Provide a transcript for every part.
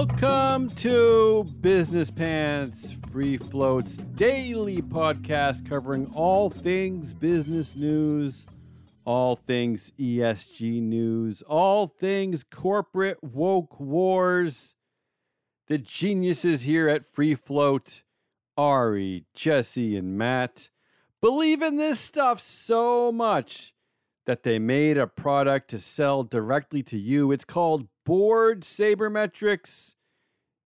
Welcome to Business Pants, Free Float's daily podcast covering all things business news, all things ESG news, all things corporate woke wars. The geniuses here at Free Float, Ari, Jesse, and Matt, believe in this stuff so much that they made a product to sell directly to you. It's called Board Sabermetrics,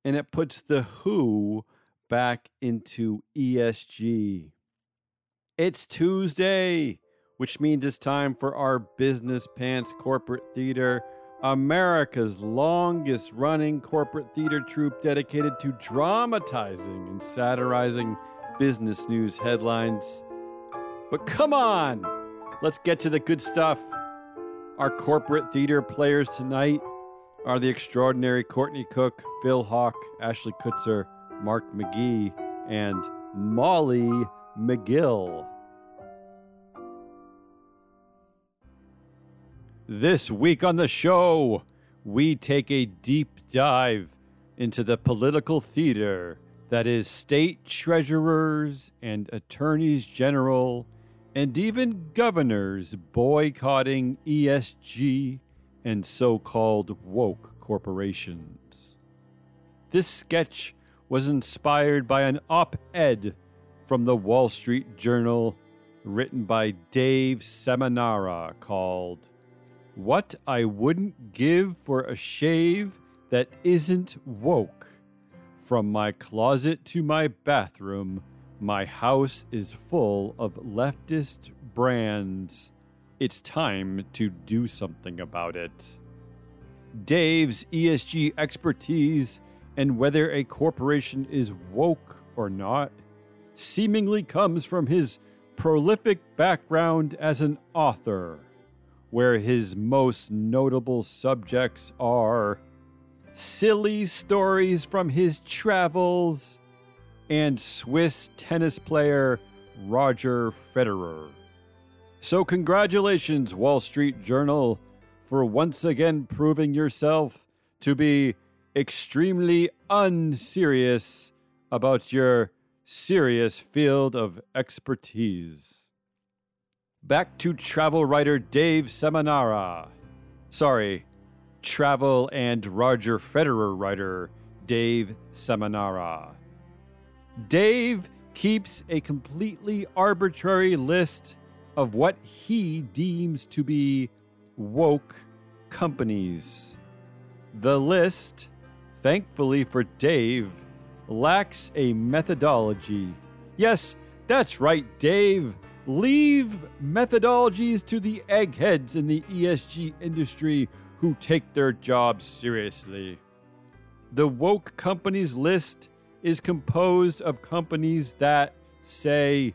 and it puts the who back into ESG. It's Tuesday, which means it's time for our Business Pants Corporate Theater, America's longest running corporate theater troupe dedicated to dramatizing and satirizing business news headlines. But come on, let's get to the good stuff. Our corporate theater players tonight are the extraordinary Courtney Cook, Phil Hawk, Ashley Kutzer, Mark McGee, and Molly McGill. This week on the show, we take a deep dive into the political theater that is state treasurers and attorneys general and even governors boycotting ESG and so called woke corporations. This sketch was inspired by an op ed from the Wall Street Journal written by Dave Seminara called What I Wouldn't Give for a Shave That Isn't Woke. From my closet to my bathroom, my house is full of leftist brands it's time to do something about it. Dave's ESG expertise and whether a corporation is woke or not seemingly comes from his prolific background as an author, where his most notable subjects are silly stories from his travels and Swiss tennis player Roger Federer. So, congratulations, Wall Street Journal, for once again proving yourself to be extremely unserious about your serious field of expertise. Back to travel writer Dave Seminara. Sorry, travel and Roger Federer writer Dave Seminara. Dave keeps a completely arbitrary list of what he deems to be woke companies. The list, thankfully for Dave, lacks a methodology. Yes, that's right, Dave. Leave methodologies to the eggheads in the ESG industry who take their jobs seriously. The woke companies list is composed of companies that say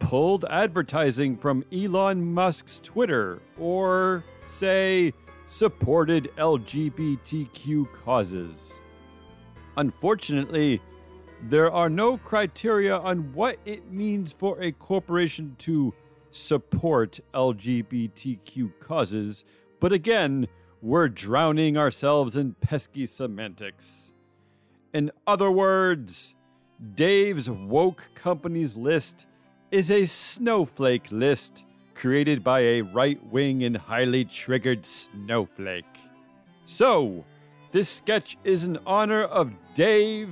pulled advertising from Elon Musk's Twitter or, say, supported LGBTQ causes. Unfortunately, there are no criteria on what it means for a corporation to support LGBTQ causes, but again, we're drowning ourselves in pesky semantics. In other words, Dave's woke companies list is a snowflake list created by a right wing and highly triggered snowflake. So, this sketch is in honor of Dave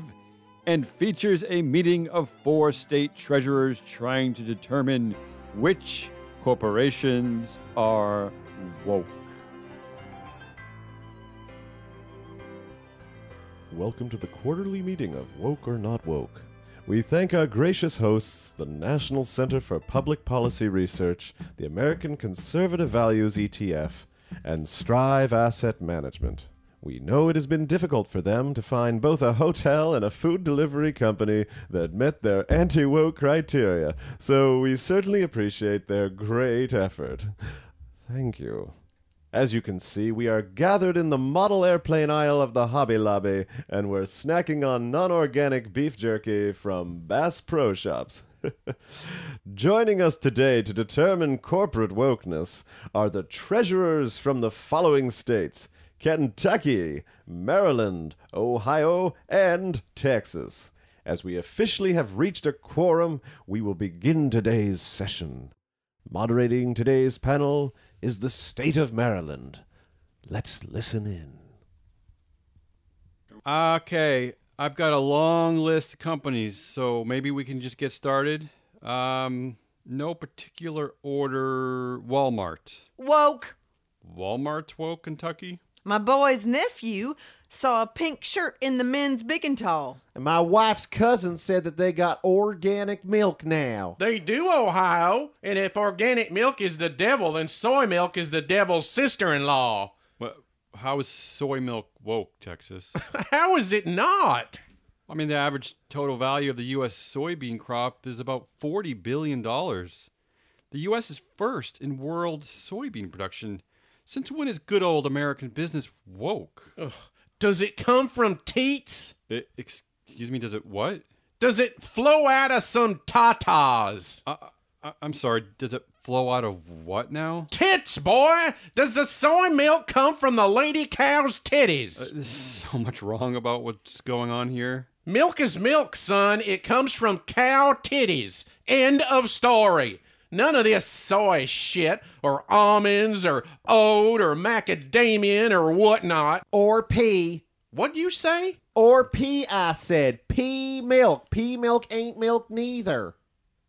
and features a meeting of four state treasurers trying to determine which corporations are woke. Welcome to the quarterly meeting of Woke or Not Woke. We thank our gracious hosts, the National Center for Public Policy Research, the American Conservative Values ETF, and Strive Asset Management. We know it has been difficult for them to find both a hotel and a food delivery company that met their anti woke criteria, so we certainly appreciate their great effort. Thank you. As you can see, we are gathered in the model airplane aisle of the Hobby Lobby, and we're snacking on non organic beef jerky from Bass Pro Shops. Joining us today to determine corporate wokeness are the treasurers from the following states Kentucky, Maryland, Ohio, and Texas. As we officially have reached a quorum, we will begin today's session. Moderating today's panel is the state of Maryland. Let's listen in. Okay, I've got a long list of companies, so maybe we can just get started. Um, no particular order. Walmart. Woke. Walmart's woke, Kentucky. My boy's nephew saw a pink shirt in the men's big and tall. And my wife's cousin said that they got organic milk now. They do, Ohio. And if organic milk is the devil, then soy milk is the devil's sister in law. Well, how is soy milk woke, Texas? How is it not? I mean, the average total value of the U.S. soybean crop is about $40 billion. The U.S. is first in world soybean production. Since when is good old American business woke? Does it come from teats? Eh, excuse me, does it what? Does it flow out of some tatas? I, I, I'm sorry, does it flow out of what now? Tits, boy! Does the soy milk come from the lady cow's titties? Uh, There's so much wrong about what's going on here. milk is milk, son. It comes from cow titties. End of story. None of this soy shit, or almonds, or oat, or macadamia, or whatnot. Or pea. What'd you say? Or pea, I said. Pea milk. Pea milk ain't milk neither.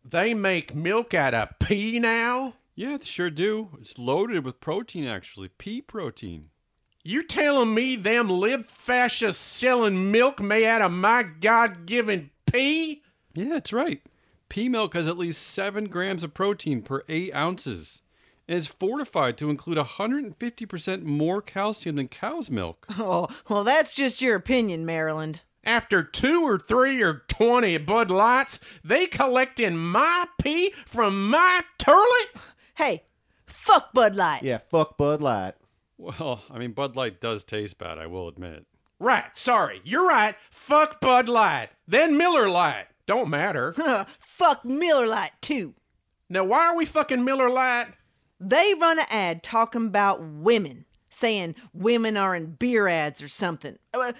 They make milk out of pea now? Yeah, they sure do. It's loaded with protein, actually. Pea protein. You telling me them lib fascists selling milk made out of my God given pea? Yeah, that's right. Pea milk has at least 7 grams of protein per 8 ounces. And is fortified to include 150% more calcium than cow's milk. Oh, well, that's just your opinion, Maryland. After two or three or twenty Bud Lights, they collect in my pee from my turlet? Hey, fuck Bud Light. Yeah, fuck Bud Light. Well, I mean, Bud Light does taste bad, I will admit. Right, sorry, you're right. Fuck Bud Light. Then Miller Lite. Don't matter. fuck Miller Lite too. now, why are we fucking Miller Lite? They run an ad talking about women, saying women are in beer ads or something. Uh,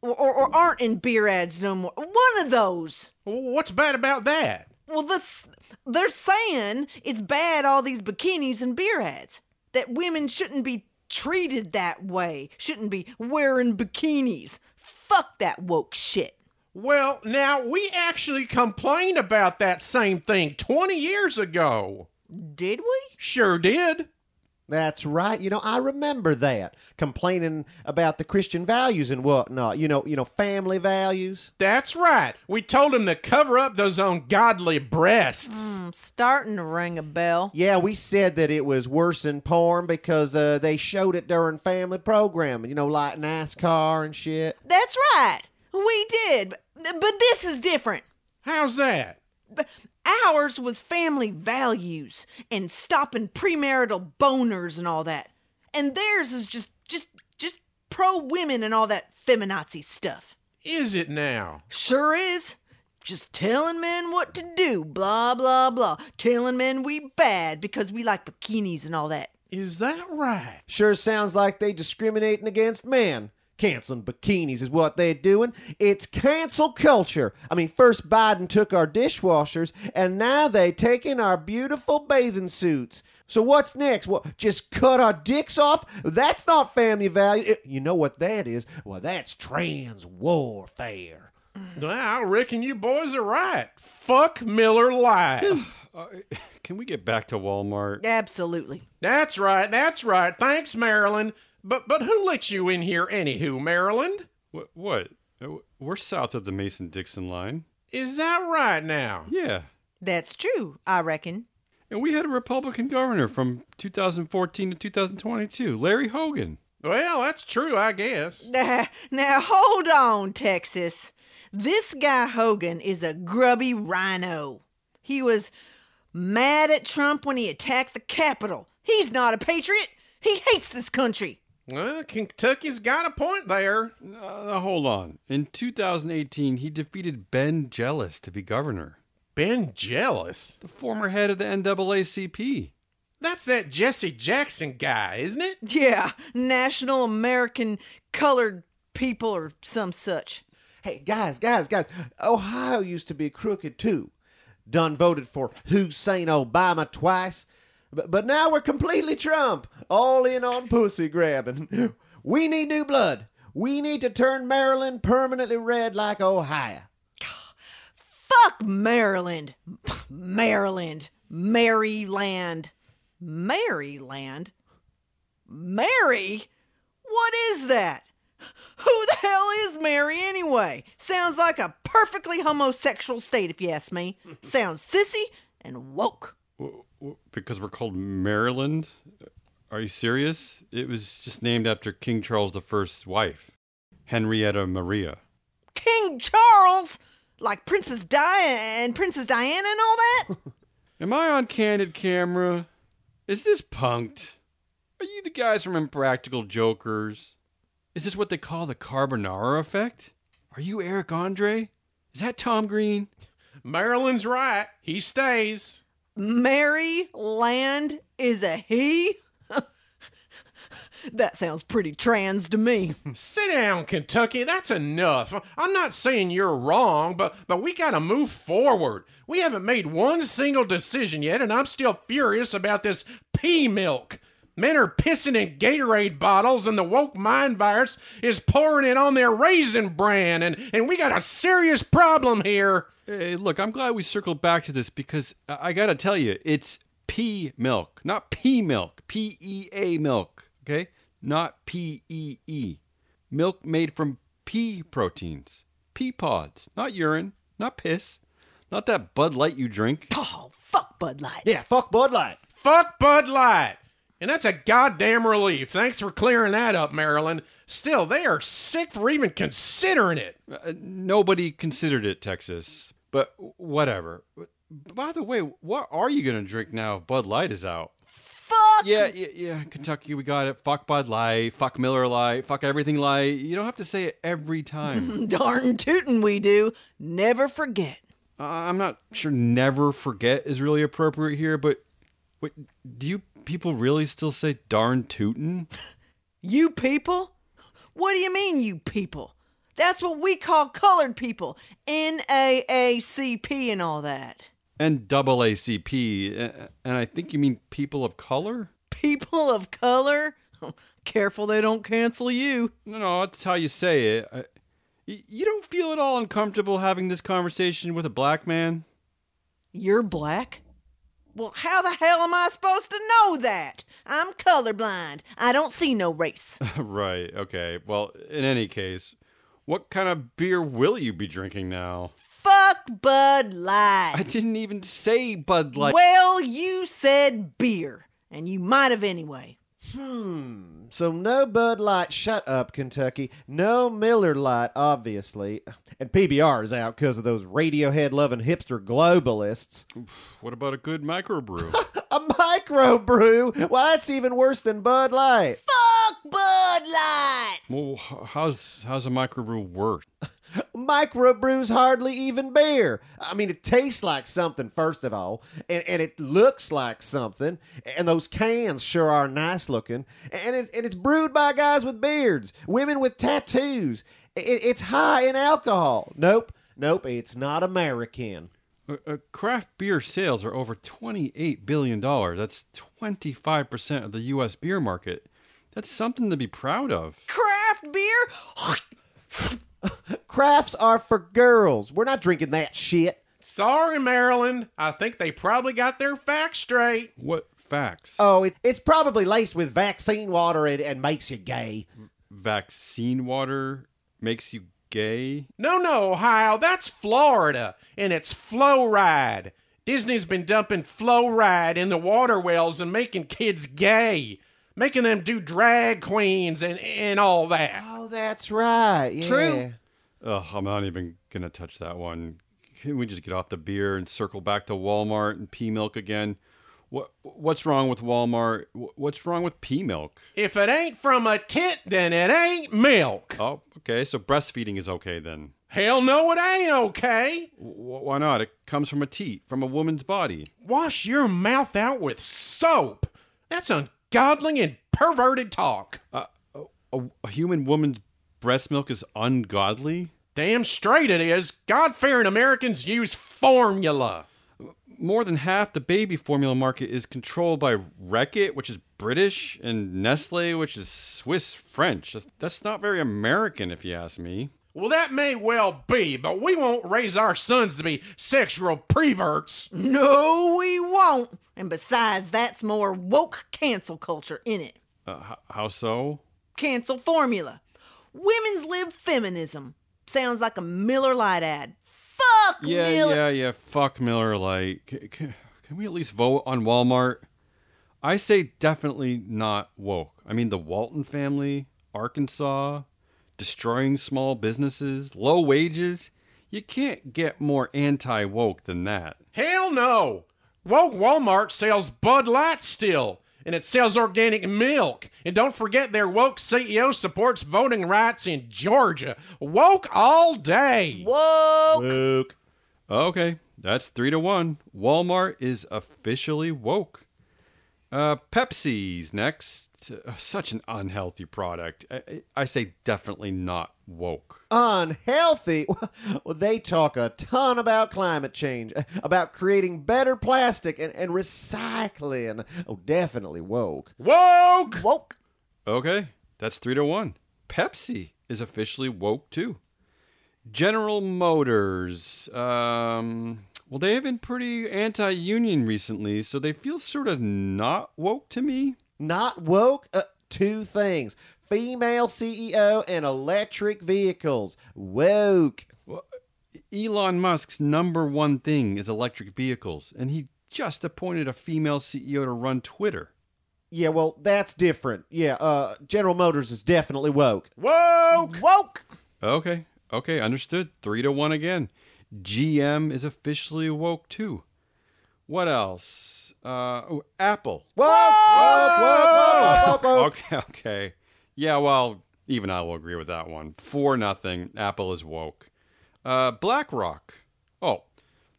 or, or aren't in beer ads no more. One of those. What's bad about that? Well, that's, they're saying it's bad, all these bikinis and beer ads. That women shouldn't be treated that way, shouldn't be wearing bikinis. Fuck that woke shit. Well, now, we actually complained about that same thing 20 years ago. Did we? Sure did. That's right. You know, I remember that. Complaining about the Christian values and whatnot. You know, you know, family values. That's right. We told him to cover up those ungodly breasts. I'm starting to ring a bell. Yeah, we said that it was worse than porn because uh, they showed it during family programming, you know, like NASCAR and shit. That's right. We did. But, but this is different. How's that? Ours was family values and stopping premarital boners and all that. And theirs is just just just pro women and all that feminazi stuff. Is it now? Sure is. Just telling men what to do, blah blah blah. Telling men we bad because we like bikinis and all that. Is that right? Sure sounds like they discriminating against men. Canceling bikinis is what they're doing. It's cancel culture. I mean, first Biden took our dishwashers, and now they taking our beautiful bathing suits. So what's next? Well, just cut our dicks off? That's not family value. It- you know what that is? Well, that's trans warfare. Well, I reckon you boys are right. Fuck Miller Lite. Uh, can we get back to Walmart? Absolutely. that's right. That's right. Thanks, Maryland. But but who let you in here, anywho, Maryland? What? what? Uh, We're south of the Mason Dixon line. Is that right now? Yeah. That's true, I reckon. And we had a Republican governor from 2014 to 2022, Larry Hogan. Well, that's true, I guess. Now, now hold on, Texas. This guy Hogan is a grubby RINO. He was mad at Trump when he attacked the Capitol. He's not a patriot. He hates this country. Well, Kentucky's got a point there. Uh, hold on. In 2018, he defeated Ben Jealous to be governor, Ben jealous. the former head of the NAACP. That's that Jesse Jackson guy, isn't it? Yeah, National American Colored People or some such. Hey, guys, guys, guys. Ohio used to be crooked too. Done voted for Hussein Obama twice. But, but now we're completely Trump, all in on pussy grabbing. We need new blood. We need to turn Maryland permanently red like Ohio. Fuck Maryland. Maryland. Maryland. Maryland? Mary? What is that? Who the hell is Mary anyway? Sounds like a perfectly homosexual state, if you ask me. Sounds sissy and woke. W- w- Because we're called Maryland? Are you serious? It was just named after King Charles I's wife, Henrietta Maria. King Charles? Like Princess Di and Princess Diana and all that? Am I on candid camera? Is this punked? Are you the guys from Impractical Jokers? Is this what they call the carbonara effect? Are you Eric Andre? Is that Tom Green? Maryland's right. He stays. Mary Land is a he? that sounds pretty trans to me. Sit down, Kentucky. That's enough. I'm not saying you're wrong, but but we gotta move forward. We haven't made one single decision yet, and I'm still furious about this pea milk. Men are pissing in Gatorade bottles, and the woke mind virus is pouring it on their raisin bran, and, and we got a serious problem here. Hey, look, I'm glad we circled back to this because I I gotta tell you, it's pea milk, not pea milk. P E A milk, okay? Not P E E. Milk made from pea proteins, pea pods, not urine, not piss, not that Bud Light you drink. Oh, fuck Bud Light. Yeah, fuck Bud Light. Fuck Bud Light. And that's a goddamn relief. Thanks for clearing that up, Maryland. Still, they are sick for even considering it. Uh, nobody considered it, Texas, but whatever. By the way, what are you gonna drink now if Bud Light is out? Fuck! Yeah, yeah, yeah. Kentucky, we got it. Fuck Bud Light. Fuck Miller Lite. Fuck everything light. You don't have to say it every time. Darn tootin' we do. Never forget. Uh, I'm not sure never forget is really appropriate here, but wait, do you people really still say darn tootin'? You people? What do you mean, you people? That's what we call colored people. N A A C P and all that. And double ACP. And I think you mean people of color? People of color? Careful they don't cancel you. No, no, that's how you say it. I, you don't feel at all uncomfortable having this conversation with a black man? You're black? Well, how the hell am I supposed to know that? I'm colorblind. I don't see no race. right, okay. Well, in any case, what kind of beer will you be drinking now? Fuck Bud Light. I didn't even say Bud Light. well, you said beer, and you might have anyway. Hmm. So no Bud Light. Shut up, Kentucky. No Miller Lite, obviously. And PBR is out because of those Radiohead loving hipster globalists. What about a good microbrew? A microbrew? Well, that's even worse than Bud Light. Fuck Bud Light. well, how's how's a microbrew worse? Microbrew's hardly even beer. I mean, it tastes like something, first of all, and, and it looks like something, and those cans sure are nice looking, and, it, and it's brewed by guys with beards, women with tattoos. It, it's high in alcohol. Nope, nope, it's not American. Uh, uh, craft beer sales are over $28 billion. That's 25% of the U.S. beer market. That's something to be proud of. Craft beer? Crafts are for girls. We're not drinking that shit. Sorry, Maryland. I think they probably got their facts straight. What facts? Oh, it, it's probably laced with vaccine water and, and makes you gay. Vaccine water makes you gay? No, no, Ohio, that's Florida, and it's Flow Ride. Disney's been dumping Flow Ride in the water wells and making kids gay, making them do drag queens and, and all that. Oh, that's right. Yeah. True. Ugh, I'm not even going to touch that one. Can we just get off the beer and circle back to Walmart and pea milk again? What What's wrong with Walmart? What's wrong with pea milk? If it ain't from a tit, then it ain't milk. Oh, okay. So breastfeeding is okay then. Hell no, it ain't okay. W- why not? It comes from a teat, from a woman's body. Wash your mouth out with soap. That's ungodly and perverted talk. Uh, a, a human woman's breast milk is ungodly? Damn straight it is. God fearing Americans use formula. More than half the baby formula market is controlled by Reckitt, which is British, and Nestle, which is Swiss French. That's, that's not very American, if you ask me. Well, that may well be, but we won't raise our sons to be sexual preverts. No, we won't. And besides, that's more woke cancel culture in it. Uh, how so? Cancel formula. Women's lib feminism. Sounds like a Miller Lite ad. Fuck Yeah, Miller. yeah, yeah. Fuck Miller Lite. C- c- can we at least vote on Walmart? I say definitely not woke. I mean, the Walton family, Arkansas, destroying small businesses, low wages. You can't get more anti woke than that. Hell no. Woke Walmart sells Bud Light still, and it sells organic milk. And don't forget their woke CEO supports voting rights in Georgia. Woke all day. Woke. Luke. Okay, that's three to one. Walmart is officially woke. Uh, Pepsi's next. Uh, such an unhealthy product. I, I I say definitely not woke. Unhealthy? Well, they talk a ton about climate change, about creating better plastic and, and recycling. Oh, definitely woke. Woke. Woke. Okay, that's three to one. Pepsi is officially woke too. General Motors. Um, well, they have been pretty anti union recently, so they feel sort of not woke to me. Not woke? Uh, two things female CEO and electric vehicles. Woke. Elon Musk's number one thing is electric vehicles, and he just appointed a female CEO to run Twitter. Yeah, well, that's different. Yeah, uh, General Motors is definitely woke. Woke. Woke. Okay, okay, understood. Three to one again. GM is officially woke too. What else? Uh, oh, Apple. Woke. Okay, okay. Yeah, well, even I will agree with that one. For nothing. Apple is woke. Uh, BlackRock. Oh,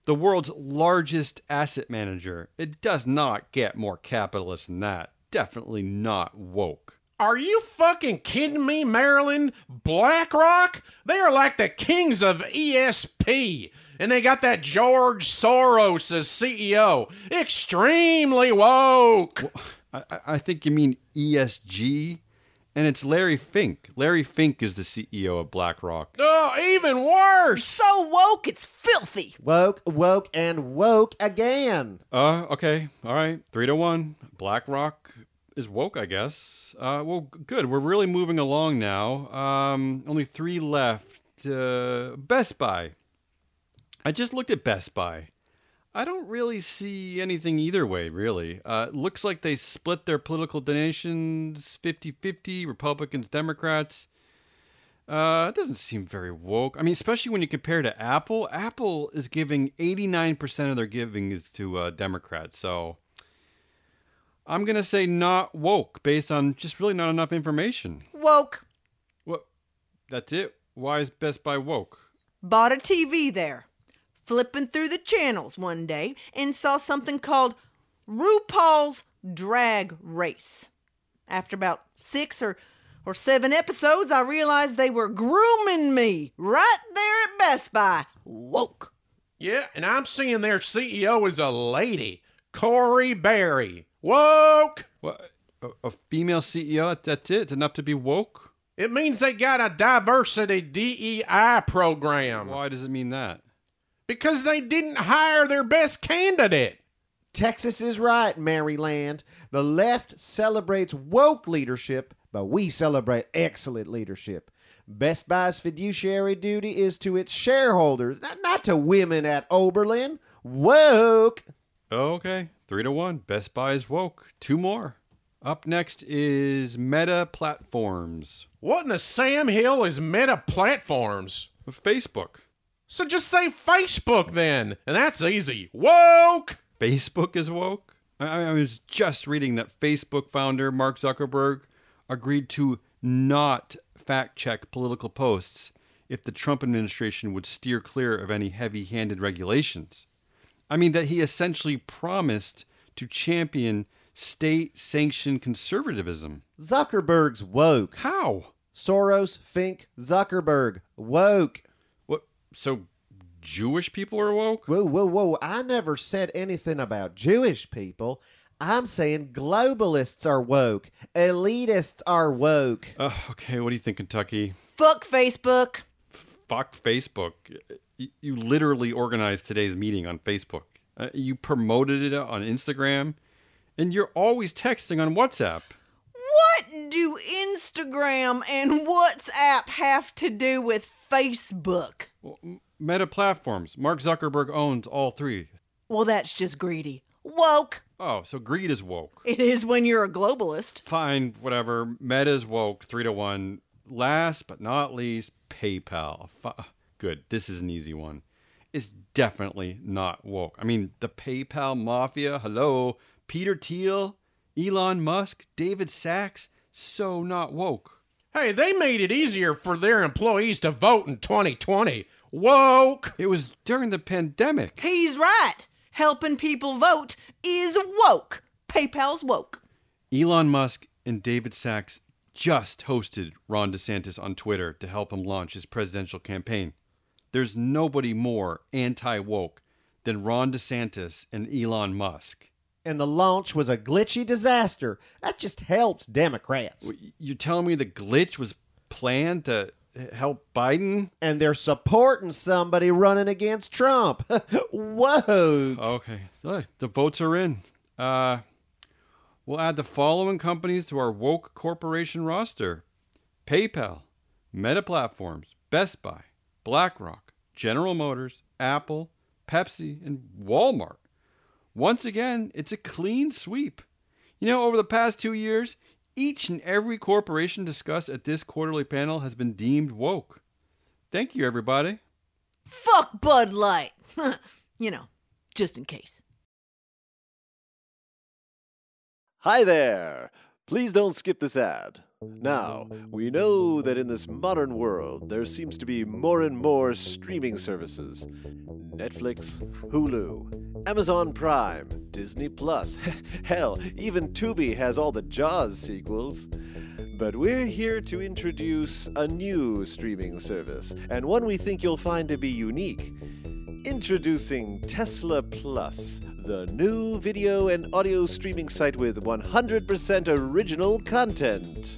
the world's largest asset manager. It does not get more capitalist than that. Definitely not woke. Are you fucking kidding me, Maryland? BlackRock? They are like the kings of ESP. And they got that George Soros as CEO. Extremely woke. I, I- I think you mean ESG, and it's Larry Fink. Larry Fink is the CEO of BlackRock. Oh, even worse. So woke, it's filthy. Woke, woke, and woke again. Uh, okay, all right, three to one. BlackRock is woke, I guess. Uh, well, good. We're really moving along now. Um, only three left. Uh, Best Buy. I just looked at Best Buy. I don't really see anything either way, really. Uh, looks like they split their political donations 50 50, Republicans, Democrats. Uh, it doesn't seem very woke. I mean, especially when you compare to Apple. Apple is giving 89% of their giving is to uh, Democrats. So I'm going to say not woke based on just really not enough information. Woke. What? That's it? Why is Best Buy woke? Bought a TV there. Flipping through the channels one day and saw something called RuPaul's Drag Race. After about six or, or seven episodes, I realized they were grooming me right there at Best Buy. Woke. Yeah, and I'm seeing their CEO is a lady, Corie Barry. Woke. What? A, a female CEO? That's it? It's enough to be woke? It means they got a diversity DEI program Why does it mean that? because they didn't hire their best candidate. Texas is right, Maryland. The left celebrates woke leadership, but we celebrate excellent leadership. Best Buy's fiduciary duty is to its shareholders, not, not to women at Oberlin. Woke. Okay, three to one. Best Buy is woke. Two more. Up next is Meta Platforms. What in the Sam Hill is Meta Platforms? Facebook. So just say Facebook then, and that's easy. Woke! Facebook is woke? I, I was just reading that Facebook founder Mark Zuckerberg agreed to not fact check political posts if the Trump administration would steer clear of any heavy handed regulations. I mean, that he essentially promised to champion state sanctioned conservatism. Zuckerberg's woke. How? Soros, Fink, Zuckerberg, woke. What? So Jewish people are woke? Whoa, whoa, whoa. I never said anything about Jewish people. I'm saying globalists are woke. Elitists are woke. Uh, okay, what do you think, Kentucky? Fuck Facebook. Fuck Facebook. You literally organized today's meeting on Facebook. Uh, you promoted it on Instagram, and you're always texting on WhatsApp. What do Instagram and WhatsApp have to do with Facebook? Meta platforms. Mark Zuckerberg owns all three. Well, that's just greedy. Woke. Oh, so greed is woke. It is when you're a globalist. Fine, whatever. Meta's woke, three to one. Last but not least, PayPal. Good. This is an easy one. It's definitely not woke. I mean, the PayPal mafia. Hello, Peter Thiel, Elon Musk, David Sacks. So not woke. Hey, they made it easier for their employees to vote in 2020. Woke! It was during the pandemic. He's right. Helping people vote is woke. PayPal's woke. Elon Musk and David Sacks just hosted Ron DeSantis on Twitter to help him launch his presidential campaign. There's nobody more anti woke than Ron DeSantis and Elon Musk. And the launch was a glitchy disaster. That just helps Democrats. You're telling me the glitch was planned to help Biden? And they're supporting somebody running against Trump. Whoa. Okay, Look, the votes are in. Uh, we'll add the following companies to our woke corporation roster: PayPal, Meta Platforms, Best Buy, BlackRock, General Motors, Apple, Pepsi, and Walmart. Once again, it's a clean sweep. You know, over the past two years, each and every corporation discussed at this quarterly panel has been deemed woke. Thank you, everybody. Fuck Bud Light. you know, just in case. Hi there! Please don't skip this ad. Now, we know that in this modern world, there seems to be more and more streaming services Netflix, Hulu, Amazon Prime, Disney Plus. Hell, even Tubi has all the Jaws sequels. But we're here to introduce a new streaming service, and one we think you'll find to be unique. Introducing Tesla Plus, the new video and audio streaming site with 100% original content.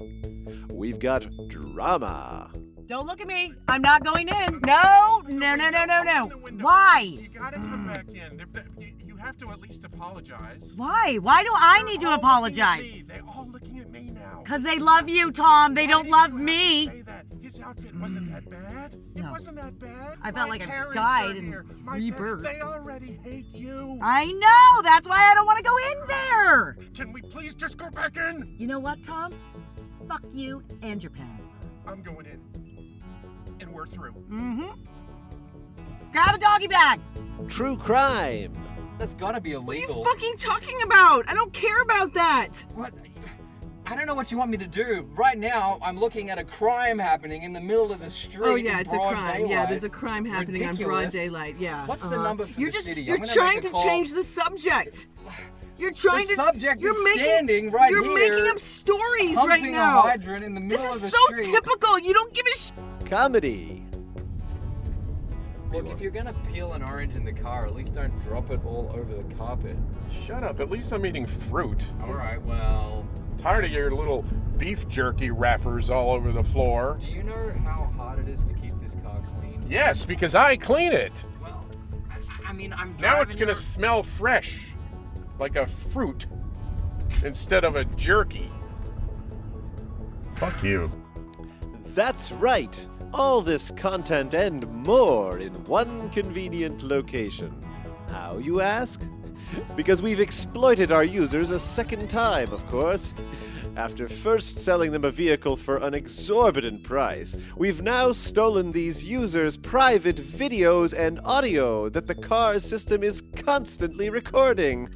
We've got drama, Don't look at me. I'm not going in. No, no, no, no, no, no. Why? You gotta come back in. They're- they're- You have to at least apologize. Why? Why do I need to all apologize? looking at me. They're all looking at me now. Because they love you, Tom. They don't love me. Say outfit wasn't that bad. It No. wasn't that bad. I felt My like I died and here. My rebirthed. They already hate you. I know. That's why I don't want to go in there. Can we please just go back in? You know what, Tom? Fuck you and your parents. I'm going in. And we're through. Mm-hmm. Grab a doggy bag. true crime, That's gotta be illegal. What are you fucking talking about? I don't care about that. What? I don't know what you want me to do. Right now, I'm looking at a crime happening in the middle of the street. Oh yeah, in it's a crime. Daylight. Yeah, there's a crime happening on broad daylight. Yeah. What's the uh-huh. number for you're the just, city? You're I'm gonna trying to call. change the subject. You're trying The to. subject you're is making, standing right here. You're here, making up stories Pumping right a now. hydrant in the This is of the so street. typical. You don't give a sh. comedy, Look, if you're gonna peel an orange in the car, at least don't drop it all over the carpet. Shut up. At least I'm eating fruit. All right. Well, Tired of your little beef jerky wrappers all over the floor. do you know how hard it is to keep this car clean? Yes, because I clean it. Well, I, I mean, I'm Now it's gonna your- smell fresh, like a fruit, instead of a jerky. Fuck you. That's right. All this content and more in one convenient location. How, you ask? Because we've exploited our users a second time, of course. After first selling them a vehicle for an exorbitant price, we've now stolen these users' private videos and audio that the car system is constantly recording.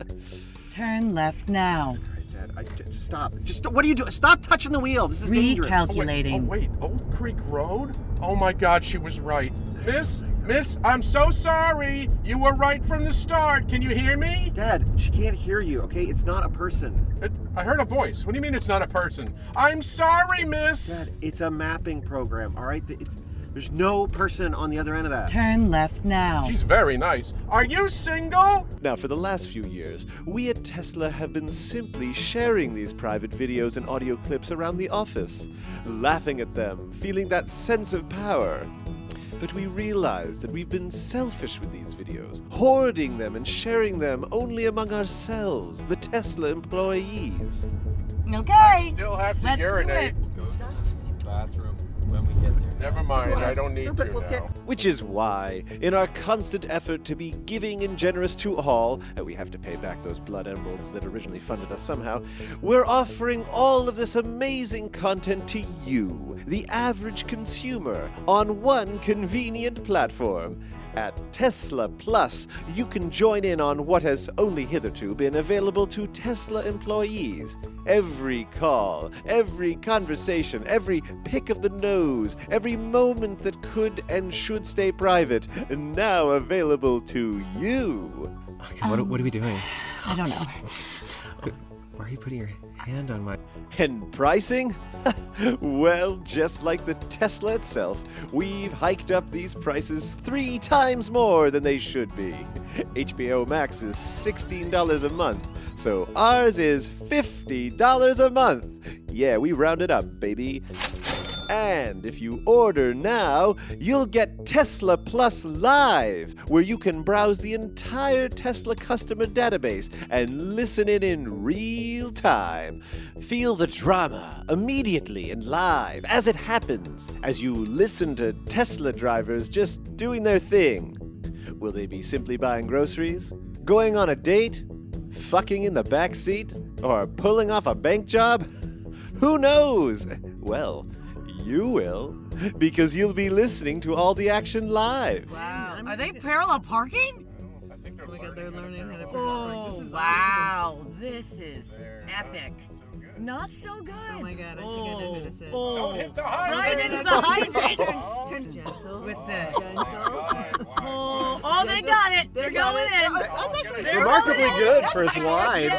Turn left now. Dad, I, just stop. Just what are you doing? Stop touching the wheel. This is dangerous. Recalculating. Oh wait, Old Creek Road? Oh my God, she was right. This Miss, I'm so sorry. You were right from the start. Can you hear me? Dad, she can't hear you, okay? It's not a person. It, I heard a voice. What do you mean it's not a person? I'm sorry, miss. Dad, it's a mapping program, all right? It's there's no person on the other end of that. Turn left now. She's very nice. Are you single? Now, for the last few years, we at Tesla have been simply sharing these private videos and audio clips around the office, laughing at them, feeling that sense of power. But we realize that we've been selfish with these videos, hoarding them and sharing them only among ourselves, the Tesla employees. Okay. I Still have to Let's do urinate. it. Go to the bathroom Never mind. I don't need No, to we'll now. get- Which is why, in our constant effort to be giving and generous to all, and we have to pay back those blood emeralds that originally funded us somehow, we're offering all of this amazing content to you, the average consumer, on one convenient platform. At Tesla Plus, you can join in on what has only hitherto been available to Tesla employees. Every call, every conversation, every pick of the nose, every moment that could and should stay private, now available to you. Okay, what, what are we doing? I don't know. Why are you putting your hand on my. And pricing? well, just like the Tesla itself, we've hiked up these prices three times more than they should be. HBO Max is $16 a month, so ours is $50 a month. Yeah, we rounded up, baby. And if you order now, you'll get Tesla Plus Live, where you can browse the entire Tesla customer database and listen in in real time. Feel the drama immediately and live as it happens as you listen to Tesla drivers just doing their thing. Will they be simply buying groceries? Going on a date? Fucking in the back seat? Or pulling off a bank job? Who knows? Well, you will, because you'll be listening to all the action live. Wow. Are they parallel parking? I think they're Oh god, they're learning how to Oh, This is wow. This is uh, epic. Not so good. Oh my god, I think I know who oh, this is. Oh, Don't hit the hydrant. right into the hydrant. Turn gentle. With oh, this. Gentle. Oh, oh, oh, they got it. They're got going it. in. That's actually They're Remarkably going in. good That's for his actually- wide.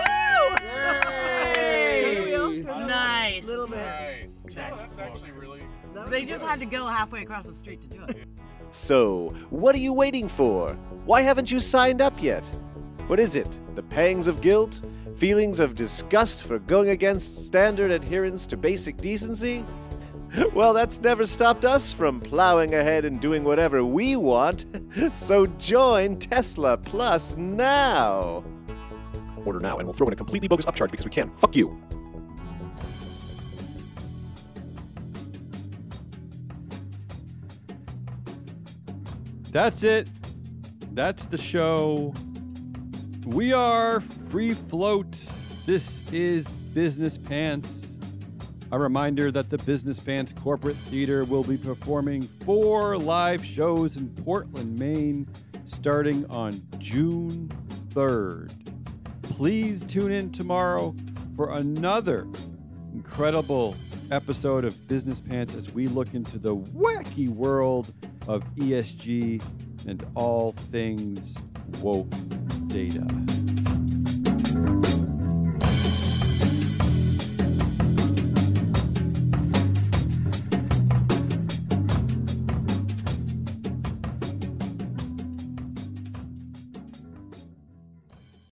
Turn the wheel. Turn the wheel. Nice. A little bit. Nice. That's actually really. They just had to go halfway across the street to do it. So, what are you waiting for? Why haven't you signed up yet? What is it? The pangs of guilt? Feelings of disgust for going against standard adherence to basic decency? Well, that's never stopped us from plowing ahead and doing whatever we want. So join Tesla Plus now. Order now, and we'll throw in a completely bogus upcharge because we can. Fuck you. That's it. That's the show. We are Free Float. This is Business Pants. A reminder that the Business Pants Corporate Theater will be performing four live shows in Portland, Maine, starting on June 3rd. Please tune in tomorrow for another incredible episode of Business Pants as we look into the wacky world of ESG and all things woke data.